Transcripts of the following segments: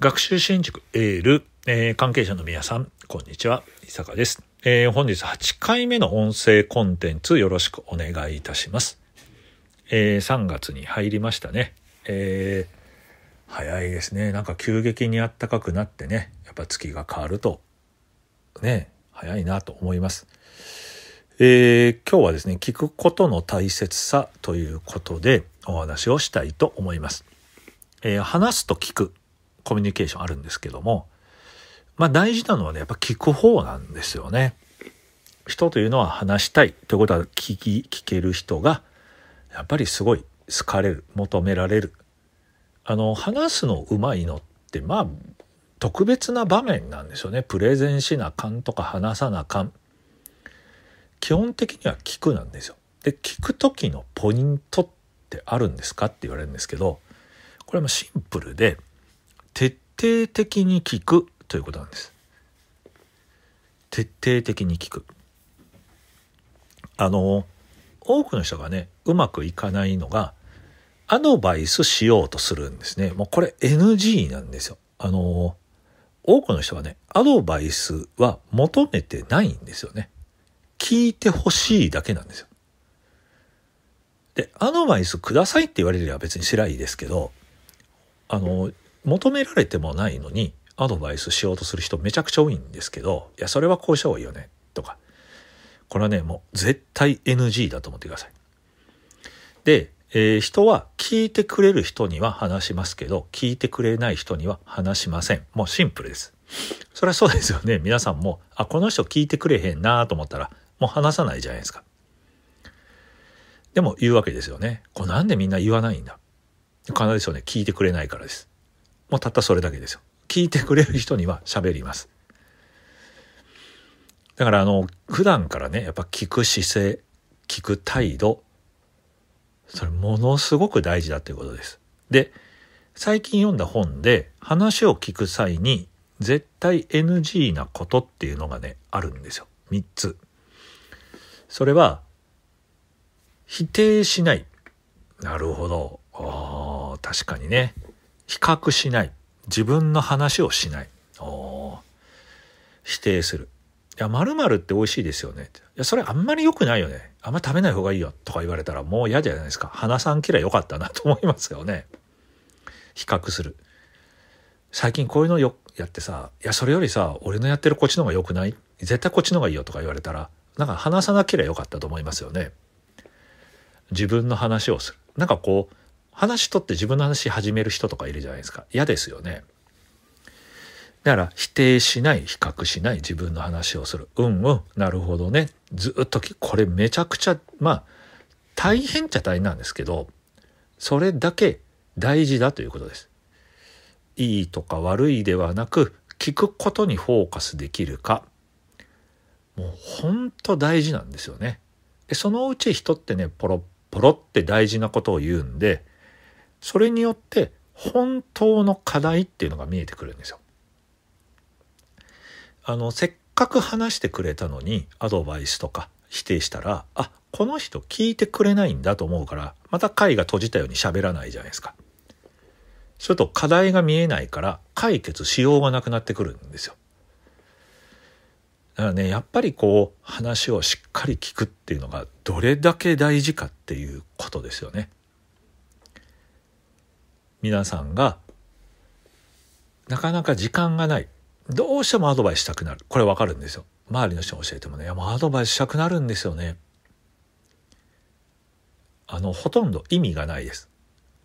学習新塾エール、えー、関係者の皆さん、こんにちは。伊坂です。えー、本日8回目の音声コンテンツよろしくお願いいたします。えー、3月に入りましたね。えー、早いですね。なんか急激に暖かくなってね、やっぱ月が変わると、ね、早いなと思います。えー、今日はですね、聞くことの大切さということでお話をしたいと思います。えー、話すと聞くコミュニケーションあるんですけども、まあ大事なのはね、やっぱ聞く方なんですよね。人というのは話したいということは聞き、聞ける人が、やっぱりすごい好かれる、求められる。あの、話すのうまいのって、まあ、特別な場面なんですよね。プレゼンしなかんとか話さなかん。基本的には聞くなんですよ。で、聞く時のポイントってあるんですかって言われるんですけど、これもシンプルで、徹底的に聞くということなんです。徹底的に聞く。あの、多くの人がね、うまくいかないのが、アドバイスしようとするんですね。もうこれ NG なんですよ。あの、多くの人はね、アドバイスは求めてないんですよね。聞いてほしいだけなんですよ。で、アドバイスくださいって言われれば別にしらいですけど、あの、求められてもないのにアドバイスしようとする人めちゃくちゃ多いんですけど、いや、それはこうした方がいいよね、とか。これはね、もう絶対 NG だと思ってください。で、えー、人は聞いてくれる人には話しますけど、聞いてくれない人には話しません。もうシンプルです。それはそうですよね。皆さんも、あ、この人聞いてくれへんなと思ったら、もう話さないじゃないですか。でも言うわけですよね。これなんでみんな言わないんだ必ずしもね、聞いてくれないからです。もうたったそれだけですよ。聞いてくれる人には喋ります。だからあの、普段からね、やっぱ聞く姿勢、聞く態度、それものすごく大事だということです。で、最近読んだ本で話を聞く際に絶対 NG なことっていうのがね、あるんですよ。3つ。それは、否定しない。なるほど。ああ、確かにね。比較しない。自分の話をしない。お否定する。いや、〇〇って美味しいですよね。いや、それあんまり良くないよね。あんま食べない方がいいよ。とか言われたらもう嫌じゃないですか。花さん嫌い良かったなと思いますよね。比較する。最近こういうのよ、やってさ、いや、それよりさ、俺のやってるこっちの方が良くない？絶対こっちの方がいいよとか言われたら、なんか話さなければよかったと思いますよね。自分の話をする。なんかこう、話取って自分の話始める人とかいるじゃないですか。嫌ですよね。だから否定しない、比較しない自分の話をする。うんうん、なるほどね。ずっとこれめちゃくちゃ、まあ、大変っちゃ大変なんですけど、それだけ大事だということです。いいとか悪いではなく、聞くことにフォーカスできるか。もう本当大事なんですよね。そのうち人ってね、ポロポロって大事なことを言うんで、それによって本当の課題っていうのが見えてくるんですよ。あのせっかく話してくれたのにアドバイスとか否定したらあこの人聞いてくれないんだと思うからまた会が閉じたように喋らないじゃないですか。それと課題が見えないから解決しようがなくなってくるんですよ。だからねやっぱりこう話をしっかり聞くっていうのがどれだけ大事かっていうことですよね。皆さんがなかなか時間がない。どうしてもアドバイスしたくなる。これわかるんですよ。周りの人に教えてもね。いやもうアドバイスしたくなるんですよね。あのほとんど意味がないです。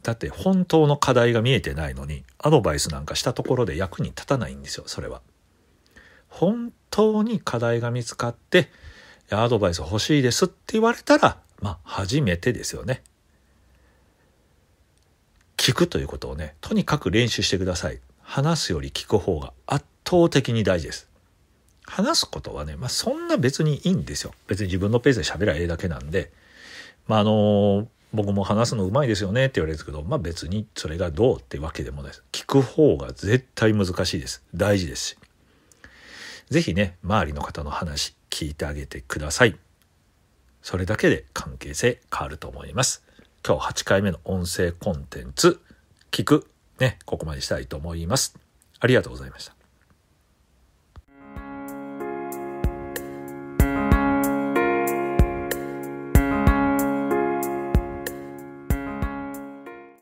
だって本当の課題が見えてないのにアドバイスなんかしたところで役に立たないんですよそれは。本当に課題が見つかってアドバイス欲しいですって言われたらまあ初めてですよね。聞くということをね、とにかく練習してください。話すより聞く方が圧倒的に大事です。話すことはね、まあそんな別にいいんですよ。別に自分のペースで喋らええだけなんで、まああの僕も話すのうまいですよねって言われるんですけど、まあ別にそれがどうってわけでもないです。聞く方が絶対難しいです。大事ですし。是非ね、周りの方の話聞いてあげてください。それだけで関係性変わると思います。今日8回目の音声コンテンツ、聞く、ね、ここまでしたいと思います。ありがとうございました。